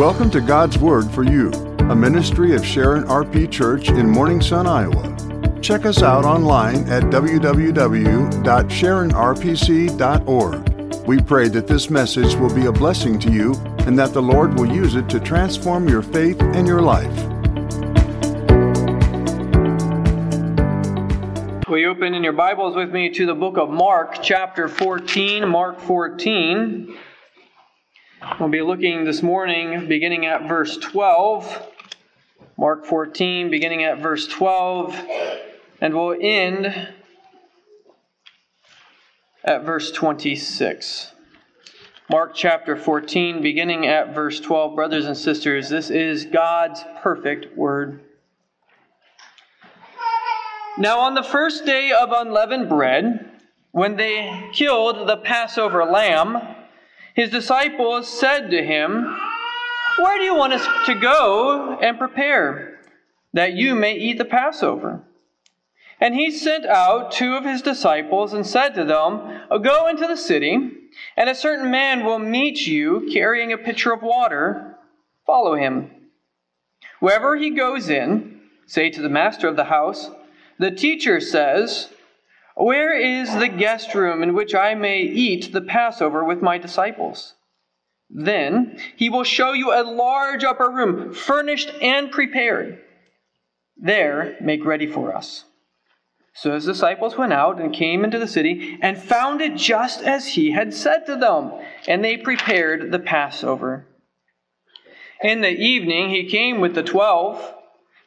Welcome to God's Word for You, a ministry of Sharon RP Church in Morning Sun, Iowa. Check us out online at www.sharonrpc.org. We pray that this message will be a blessing to you and that the Lord will use it to transform your faith and your life. Will you open in your Bibles with me to the book of Mark, chapter 14? Mark 14. We'll be looking this morning beginning at verse 12. Mark 14, beginning at verse 12. And we'll end at verse 26. Mark chapter 14, beginning at verse 12. Brothers and sisters, this is God's perfect word. Now, on the first day of unleavened bread, when they killed the Passover lamb, his disciples said to him, Where do you want us to go and prepare that you may eat the Passover? And he sent out two of his disciples and said to them, Go into the city, and a certain man will meet you carrying a pitcher of water. Follow him. Wherever he goes in, say to the master of the house, The teacher says, where is the guest room in which I may eat the Passover with my disciples? Then he will show you a large upper room, furnished and prepared. There, make ready for us. So his disciples went out and came into the city and found it just as he had said to them, and they prepared the Passover. In the evening he came with the twelve.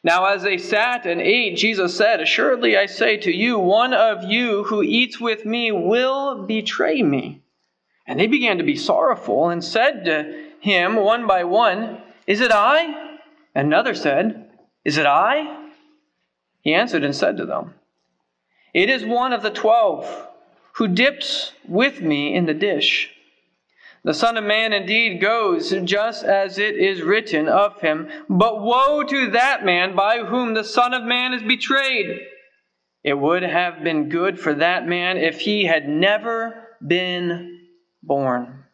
Now, as they sat and ate, Jesus said, Assuredly I say to you, one of you who eats with me will betray me. And they began to be sorrowful and said to him one by one, Is it I? Another said, Is it I? He answered and said to them, It is one of the twelve who dips with me in the dish. The Son of Man indeed goes just as it is written of him, but woe to that man by whom the Son of Man is betrayed. It would have been good for that man if he had never been born.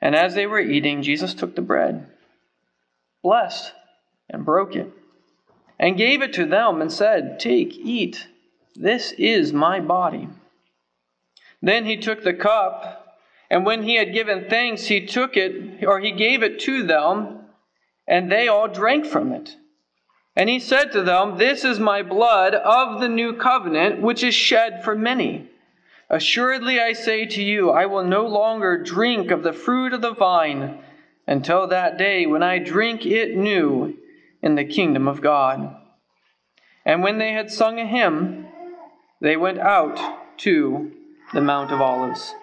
And as they were eating, Jesus took the bread, blessed, and broke it, and gave it to them, and said, Take, eat, this is my body. Then he took the cup. And when he had given thanks, he took it, or he gave it to them, and they all drank from it. And he said to them, This is my blood of the new covenant, which is shed for many. Assuredly I say to you, I will no longer drink of the fruit of the vine until that day when I drink it new in the kingdom of God. And when they had sung a hymn, they went out to the Mount of Olives.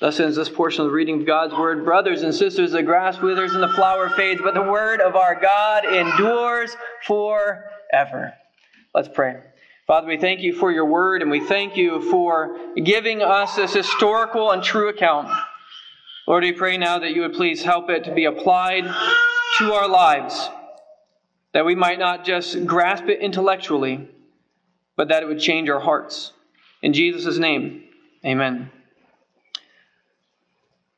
Thus ends this portion of the reading of God's word. Brothers and sisters, the grass withers and the flower fades, but the word of our God endures forever. Let's pray. Father, we thank you for your word, and we thank you for giving us this historical and true account. Lord, we pray now that you would please help it to be applied to our lives, that we might not just grasp it intellectually, but that it would change our hearts. In Jesus' name, amen.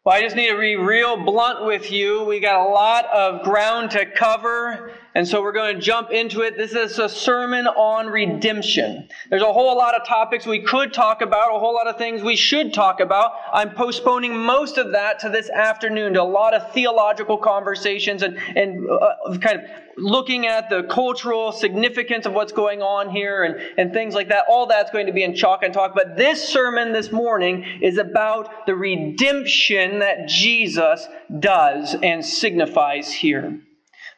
I just need to be real blunt with you. We got a lot of ground to cover, and so we're going to jump into it. This is a sermon on redemption. There's a whole lot of topics we could talk about, a whole lot of things we should talk about. I'm postponing most of that to this afternoon to a lot of theological conversations and, and uh, kind of looking at the cultural significance of what's going on here and, and things like that. All that's going to be in chalk and talk. But this sermon this morning is about the redemption that Jesus does and signifies here.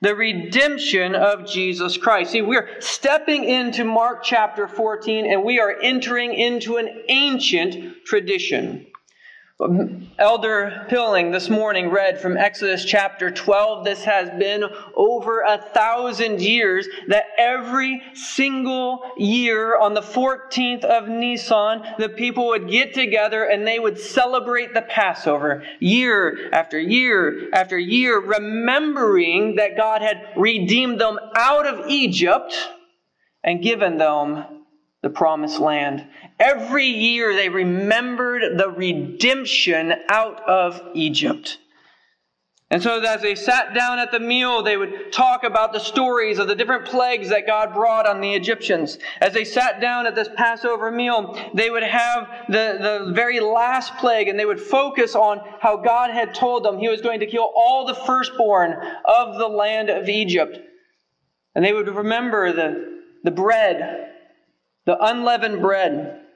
The redemption of Jesus Christ. See, we're stepping into Mark chapter 14 and we are entering into an ancient tradition. Um, Elder Pilling this morning read from Exodus chapter 12. This has been over a thousand years that every single year on the 14th of Nisan, the people would get together and they would celebrate the Passover year after year after year, remembering that God had redeemed them out of Egypt and given them the promised land. Every year they remembered the redemption out of Egypt. And so, as they sat down at the meal, they would talk about the stories of the different plagues that God brought on the Egyptians. As they sat down at this Passover meal, they would have the, the very last plague and they would focus on how God had told them He was going to kill all the firstborn of the land of Egypt. And they would remember the, the bread, the unleavened bread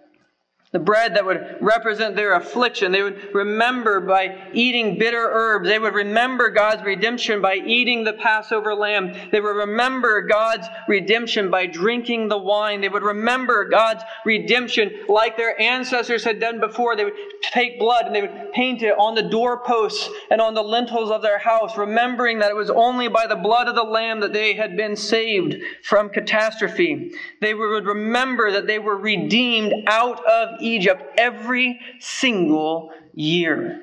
the bread that would represent their affliction. They would remember by eating bitter herbs. They would remember God's redemption by eating the Passover lamb. They would remember God's redemption by drinking the wine. They would remember God's redemption like their ancestors had done before. They would take blood and they would paint it on the doorposts and on the lintels of their house, remembering that it was only by the blood of the lamb that they had been saved from catastrophe. They would remember that they were redeemed out of Egypt every single year.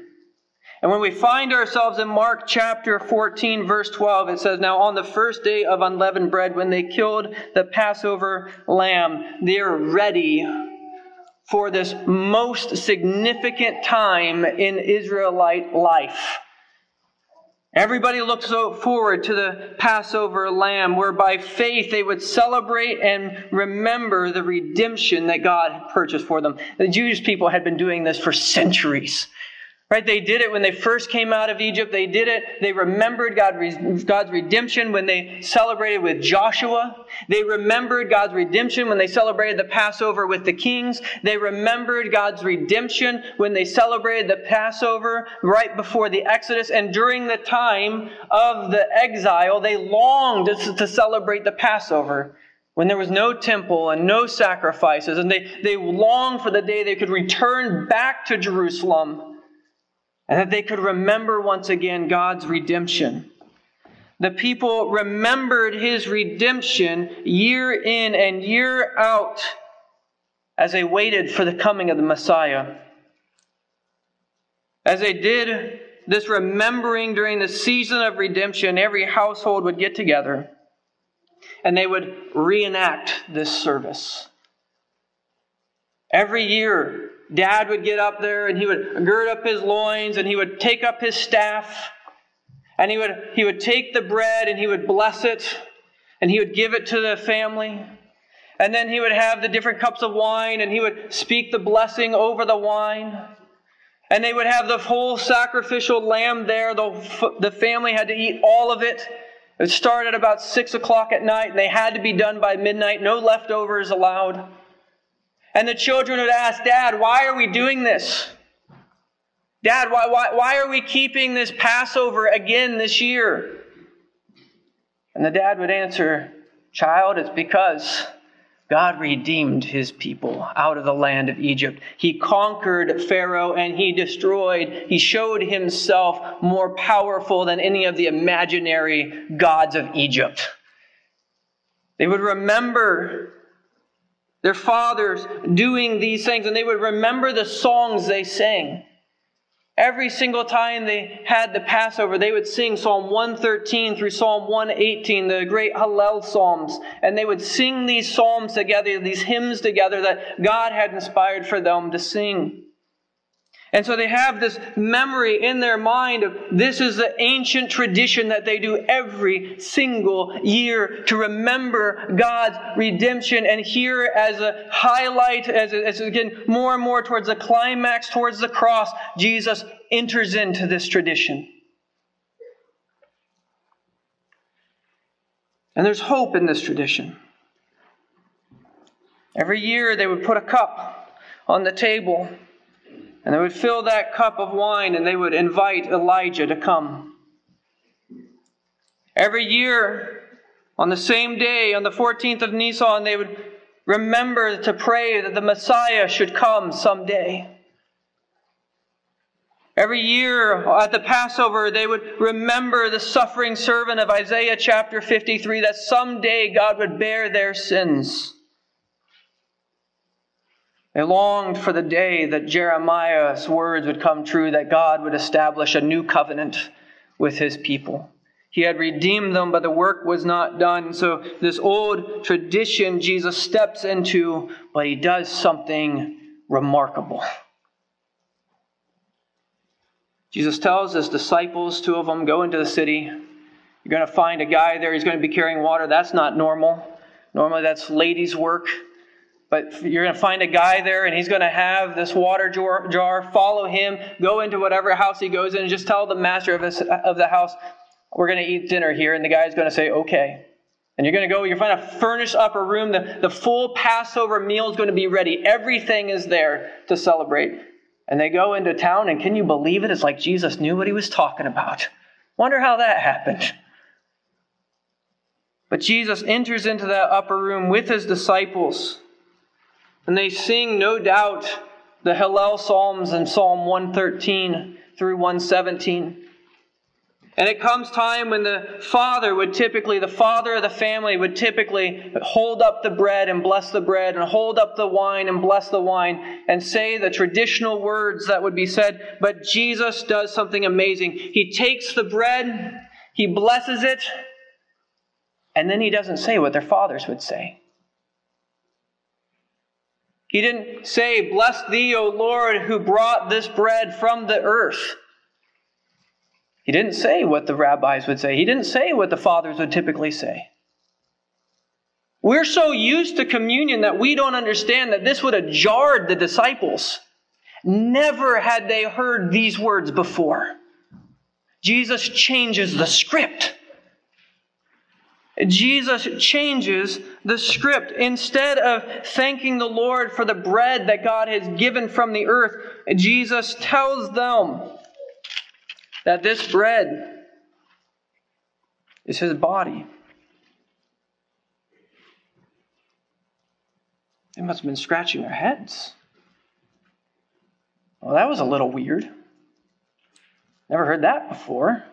And when we find ourselves in Mark chapter 14, verse 12, it says, Now on the first day of unleavened bread, when they killed the Passover lamb, they're ready for this most significant time in Israelite life. Everybody looked so forward to the Passover lamb, where by faith they would celebrate and remember the redemption that God had purchased for them. The Jewish people had been doing this for centuries. Right? They did it when they first came out of Egypt. They did it. They remembered God, God's redemption when they celebrated with Joshua. They remembered God's redemption when they celebrated the Passover with the kings. They remembered God's redemption when they celebrated the Passover right before the Exodus. And during the time of the exile, they longed to celebrate the Passover when there was no temple and no sacrifices. And they, they longed for the day they could return back to Jerusalem and that they could remember once again God's redemption. The people remembered his redemption year in and year out as they waited for the coming of the Messiah. As they did this remembering during the season of redemption, every household would get together and they would reenact this service. Every year, Dad would get up there and he would gird up his loins and he would take up his staff and he would, he would take the bread and he would bless it and he would give it to the family. And then he would have the different cups of wine and he would speak the blessing over the wine. And they would have the whole sacrificial lamb there. The, the family had to eat all of it. It started about 6 o'clock at night and they had to be done by midnight. No leftovers allowed. And the children would ask, Dad, why are we doing this? Dad, why, why, why are we keeping this Passover again this year? And the dad would answer, Child, it's because God redeemed his people out of the land of Egypt. He conquered Pharaoh and he destroyed, he showed himself more powerful than any of the imaginary gods of Egypt. They would remember their fathers doing these things, and they would remember the songs they sang. Every single time they had the Passover, they would sing Psalm 113 through Psalm 118, the great Hallel Psalms. And they would sing these psalms together, these hymns together that God had inspired for them to sing. And so they have this memory in their mind of this is the ancient tradition that they do every single year to remember God's redemption. And here, as a highlight, as, as again more and more towards the climax, towards the cross, Jesus enters into this tradition. And there's hope in this tradition. Every year they would put a cup on the table and they would fill that cup of wine and they would invite Elijah to come. Every year, on the same day, on the 14th of Nisan, they would remember to pray that the Messiah should come someday. Every year at the Passover, they would remember the suffering servant of Isaiah chapter 53 that someday God would bear their sins. They longed for the day that Jeremiah's words would come true, that God would establish a new covenant with his people. He had redeemed them, but the work was not done. So, this old tradition Jesus steps into, but he does something remarkable. Jesus tells his disciples, two of them, go into the city. You're going to find a guy there. He's going to be carrying water. That's not normal. Normally, that's ladies' work. But you're going to find a guy there, and he's going to have this water jar. Follow him. Go into whatever house he goes in, and just tell the master of, his, of the house, "We're going to eat dinner here." And the guy's going to say, "Okay." And you're going to go. You're going to find a furnished upper room. The, the full Passover meal is going to be ready. Everything is there to celebrate. And they go into town, and can you believe it? It's like Jesus knew what he was talking about. Wonder how that happened. But Jesus enters into that upper room with his disciples, and they sing, no doubt, the Hallel Psalms in Psalm 113 through 117. And it comes time when the father would typically, the father of the family would typically hold up the bread and bless the bread, and hold up the wine and bless the wine, and say the traditional words that would be said. But Jesus does something amazing. He takes the bread, he blesses it, and then he doesn't say what their fathers would say. He didn't say, Bless thee, O Lord, who brought this bread from the earth. He didn't say what the rabbis would say. He didn't say what the fathers would typically say. We're so used to communion that we don't understand that this would have jarred the disciples. Never had they heard these words before. Jesus changes the script. Jesus changes the script. Instead of thanking the Lord for the bread that God has given from the earth, Jesus tells them that this bread is his body. They must have been scratching their heads. Well, that was a little weird. Never heard that before.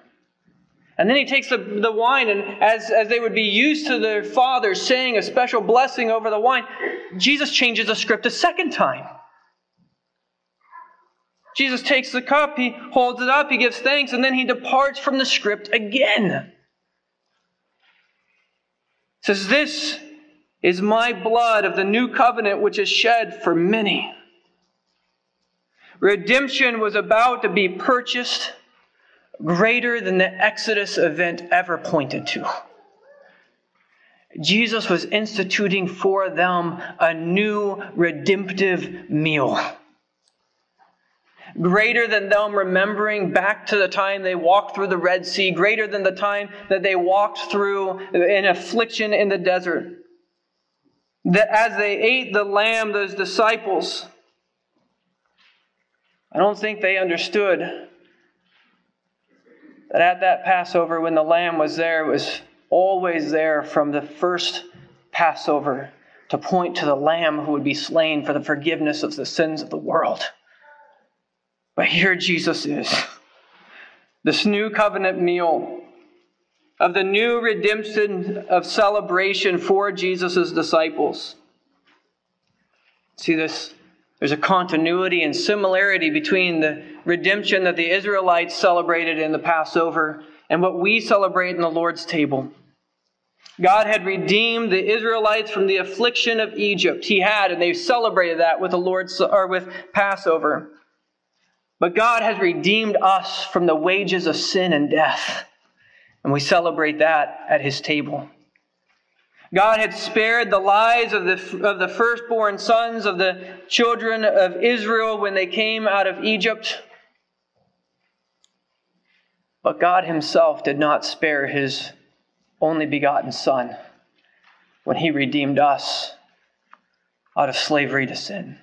And then he takes the, the wine, and as, as they would be used to their father saying a special blessing over the wine, Jesus changes the script a second time. Jesus takes the cup, he holds it up, he gives thanks, and then he departs from the script again. says, This is my blood of the new covenant which is shed for many. Redemption was about to be purchased greater than the Exodus event ever pointed to. Jesus was instituting for them a new redemptive meal. Greater than them remembering back to the time they walked through the Red Sea, greater than the time that they walked through an affliction in the desert. That as they ate the lamb, those disciples, I don't think they understood that at that Passover, when the lamb was there, it was always there from the first Passover to point to the lamb who would be slain for the forgiveness of the sins of the world. But here Jesus is. This new covenant meal of the new redemption of celebration for Jesus' disciples. See this there's a continuity and similarity between the redemption that the Israelites celebrated in the Passover and what we celebrate in the Lord's table. God had redeemed the Israelites from the affliction of Egypt. He had, and they celebrated that with the Lord's or with Passover. But God has redeemed us from the wages of sin and death. And we celebrate that at his table. God had spared the lives of the, of the firstborn sons of the children of Israel when they came out of Egypt. But God Himself did not spare His only begotten Son when He redeemed us out of slavery to sin.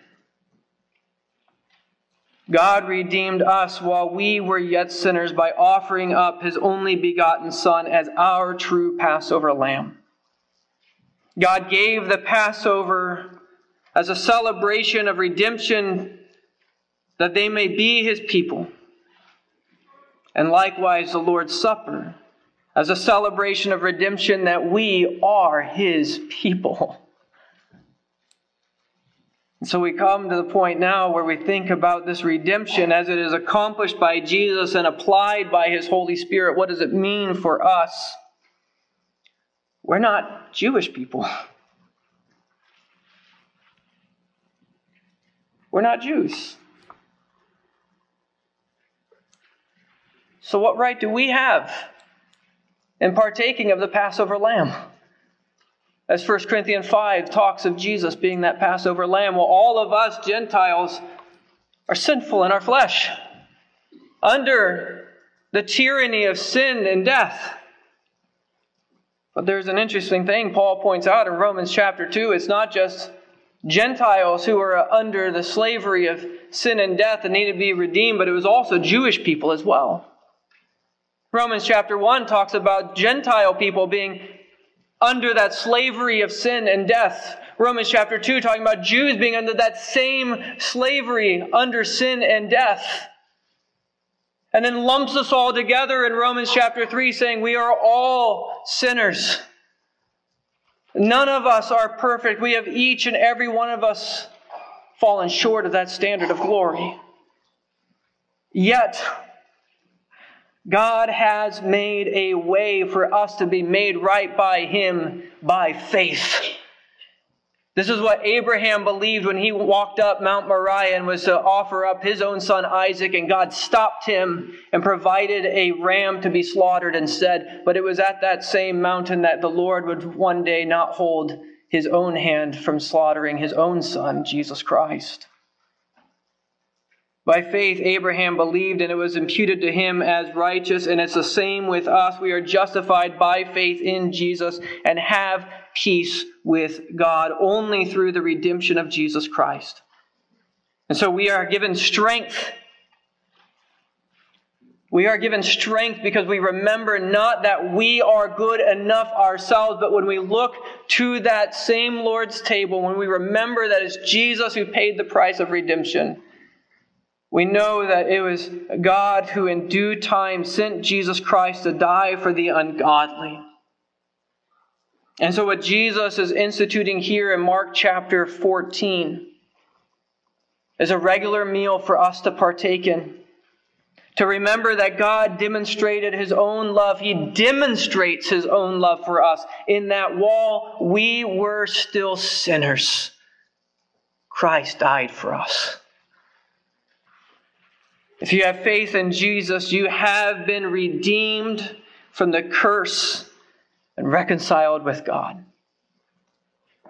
God redeemed us while we were yet sinners by offering up His only begotten Son as our true Passover lamb. God gave the Passover as a celebration of redemption that they may be his people. And likewise, the Lord's Supper as a celebration of redemption that we are his people. And so we come to the point now where we think about this redemption as it is accomplished by Jesus and applied by his Holy Spirit. What does it mean for us? We're not Jewish people. We're not Jews. So, what right do we have in partaking of the Passover lamb? As 1 Corinthians 5 talks of Jesus being that Passover lamb, well, all of us Gentiles are sinful in our flesh, under the tyranny of sin and death. But there's an interesting thing Paul points out in Romans chapter 2. It's not just Gentiles who are under the slavery of sin and death and need to be redeemed, but it was also Jewish people as well. Romans chapter 1 talks about Gentile people being under that slavery of sin and death. Romans chapter 2 talking about Jews being under that same slavery under sin and death. And then lumps us all together in Romans chapter 3 saying we are all sinners. None of us are perfect. We have each and every one of us fallen short of that standard of glory. Yet, God has made a way for us to be made right by Him by faith. This is what Abraham believed when he walked up Mount Moriah and was to offer up his own son Isaac, and God stopped him and provided a ram to be slaughtered instead. But it was at that same mountain that the Lord would one day not hold his own hand from slaughtering his own son, Jesus Christ. By faith, Abraham believed, and it was imputed to him as righteous, and it's the same with us. We are justified by faith in Jesus and have peace with God only through the redemption of Jesus Christ. And so we are given strength. We are given strength because we remember not that we are good enough ourselves, but when we look to that same Lord's table, when we remember that it's Jesus who paid the price of redemption, we know that it was God who in due time sent Jesus Christ to die for the ungodly. And so, what Jesus is instituting here in Mark chapter 14 is a regular meal for us to partake in. To remember that God demonstrated his own love. He demonstrates his own love for us in that while we were still sinners, Christ died for us. If you have faith in Jesus, you have been redeemed from the curse and reconciled with God.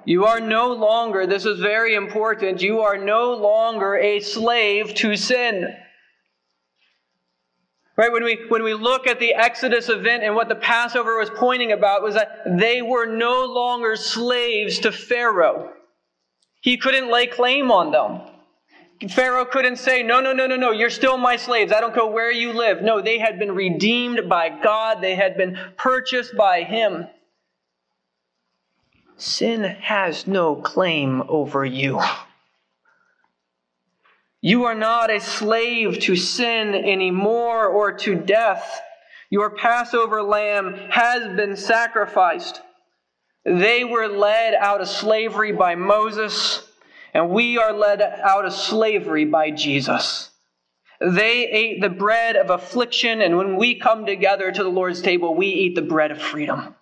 You are no longer, this is very important, you are no longer a slave to sin. Right, when we, when we look at the Exodus event and what the Passover was pointing about was that they were no longer slaves to Pharaoh. He couldn't lay claim on them. Pharaoh couldn't say, No, no, no, no, no, you're still my slaves. I don't care where you live. No, they had been redeemed by God, they had been purchased by Him. Sin has no claim over you. You are not a slave to sin anymore or to death. Your Passover lamb has been sacrificed. They were led out of slavery by Moses and we are led out of slavery by Jesus. They ate the bread of affliction, and when we come together to the Lord's table, we eat the bread of freedom.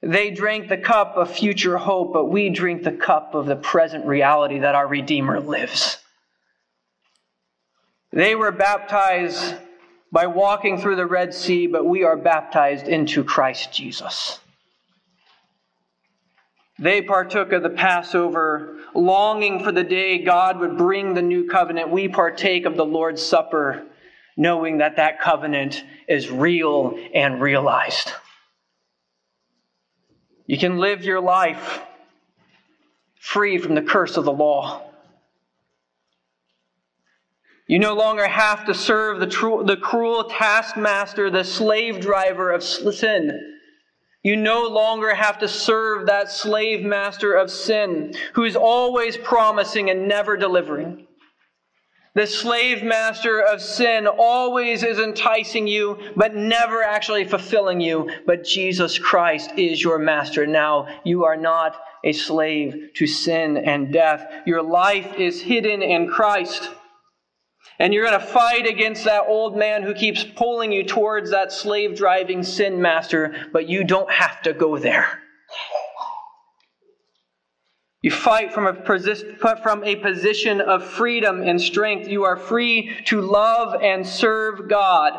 They drank the cup of future hope, but we drink the cup of the present reality that our Redeemer lives. They were baptized by walking through the Red Sea, but we are baptized into Christ Jesus. They partook of the Passover, longing for the day God would bring the new covenant. We partake of the Lord's Supper, knowing that that covenant is real and realized. You can live your life free from the curse of the law. You no longer have to serve the, tr- the cruel taskmaster, the slave driver of sin. You no longer have to serve that slave master of sin who is always promising and never delivering. The slave master of sin always is enticing you, but never actually fulfilling you. But Jesus Christ is your master now. You are not a slave to sin and death. Your life is hidden in Christ. And you're going to fight against that old man who keeps pulling you towards that slave driving sin master, but you don't have to go there. You fight from a, from a position of freedom and strength. You are free to love and serve God.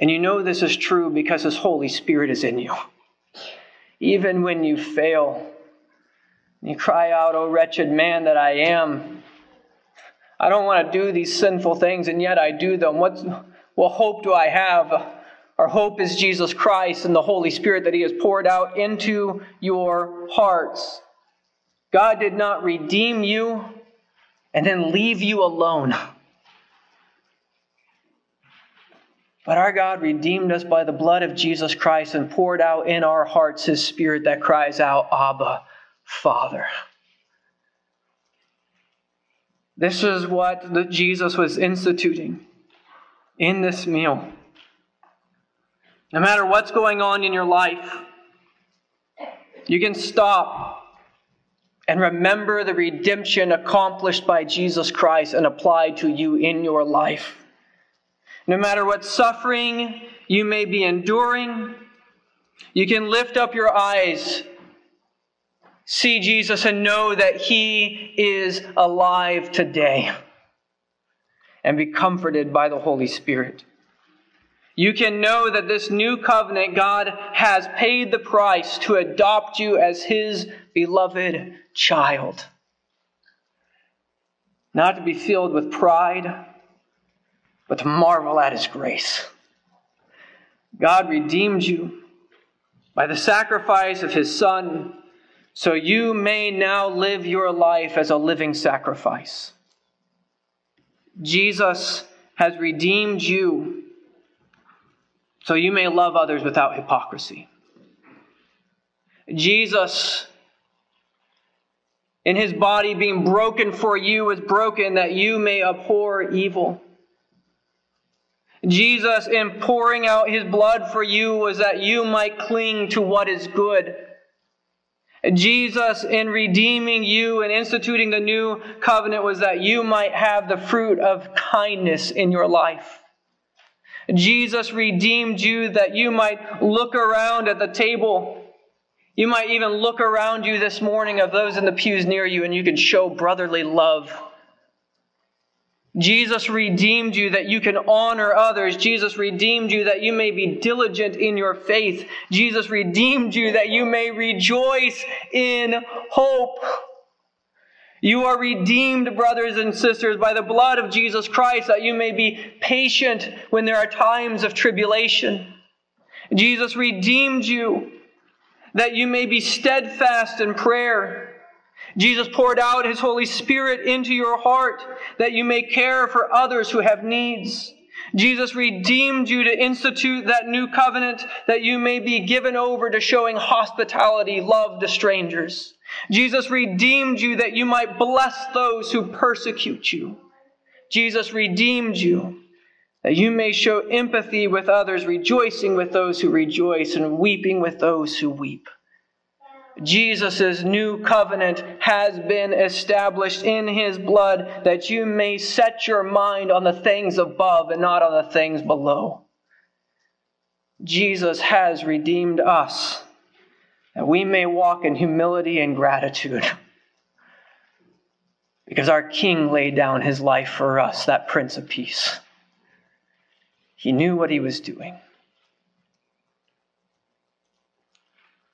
And you know this is true because His Holy Spirit is in you. Even when you fail, you cry out, O wretched man that I am. I don't want to do these sinful things, and yet I do them. What, what hope do I have? Our hope is Jesus Christ and the Holy Spirit that He has poured out into your hearts. God did not redeem you and then leave you alone. But our God redeemed us by the blood of Jesus Christ and poured out in our hearts His Spirit that cries out, Abba, Father. This is what Jesus was instituting in this meal. No matter what's going on in your life, you can stop and remember the redemption accomplished by Jesus Christ and applied to you in your life. No matter what suffering you may be enduring, you can lift up your eyes, see Jesus, and know that He is alive today, and be comforted by the Holy Spirit. You can know that this new covenant, God has paid the price to adopt you as His beloved child. Not to be filled with pride, but to marvel at His grace. God redeemed you by the sacrifice of His Son, so you may now live your life as a living sacrifice. Jesus has redeemed you so you may love others without hypocrisy. Jesus, in his body being broken for you, was broken that you may abhor evil. Jesus, in pouring out his blood for you, was that you might cling to what is good. Jesus, in redeeming you and instituting the new covenant, was that you might have the fruit of kindness in your life. Jesus redeemed you that you might look around at the table. You might even look around you this morning of those in the pews near you and you can show brotherly love. Jesus redeemed you that you can honor others. Jesus redeemed you that you may be diligent in your faith. Jesus redeemed you that you may rejoice in hope. You are redeemed, brothers and sisters, by the blood of Jesus Christ, that you may be patient when there are times of tribulation. Jesus redeemed you, that you may be steadfast in prayer. Jesus poured out his Holy Spirit into your heart, that you may care for others who have needs. Jesus redeemed you to institute that new covenant, that you may be given over to showing hospitality, love to strangers. Jesus redeemed you that you might bless those who persecute you. Jesus redeemed you that you may show empathy with others, rejoicing with those who rejoice, and weeping with those who weep. Jesus' new covenant has been established in his blood that you may set your mind on the things above and not on the things below. Jesus has redeemed us that we may walk in humility and gratitude. Because our King laid down his life for us, that Prince of Peace. He knew what he was doing.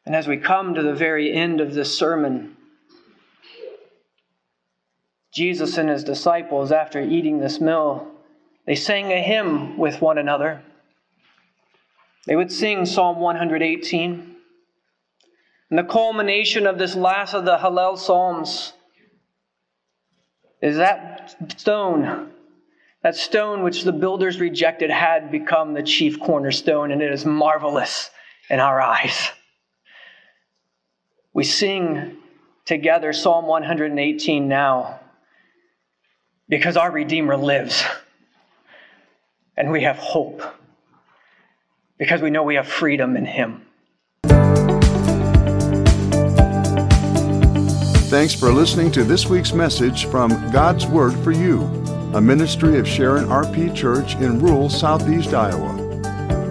And as we come to the very end of this sermon, Jesus and his disciples, after eating this meal, they sang a hymn with one another. They would sing Psalm 118. And the culmination of this last of the Hallel Psalms is that stone, that stone which the builders rejected, had become the chief cornerstone, and it is marvelous in our eyes. We sing together Psalm 118 now because our Redeemer lives and we have hope because we know we have freedom in Him. Thanks for listening to this week's message from God's Word for You, a ministry of Sharon RP Church in rural southeast Iowa.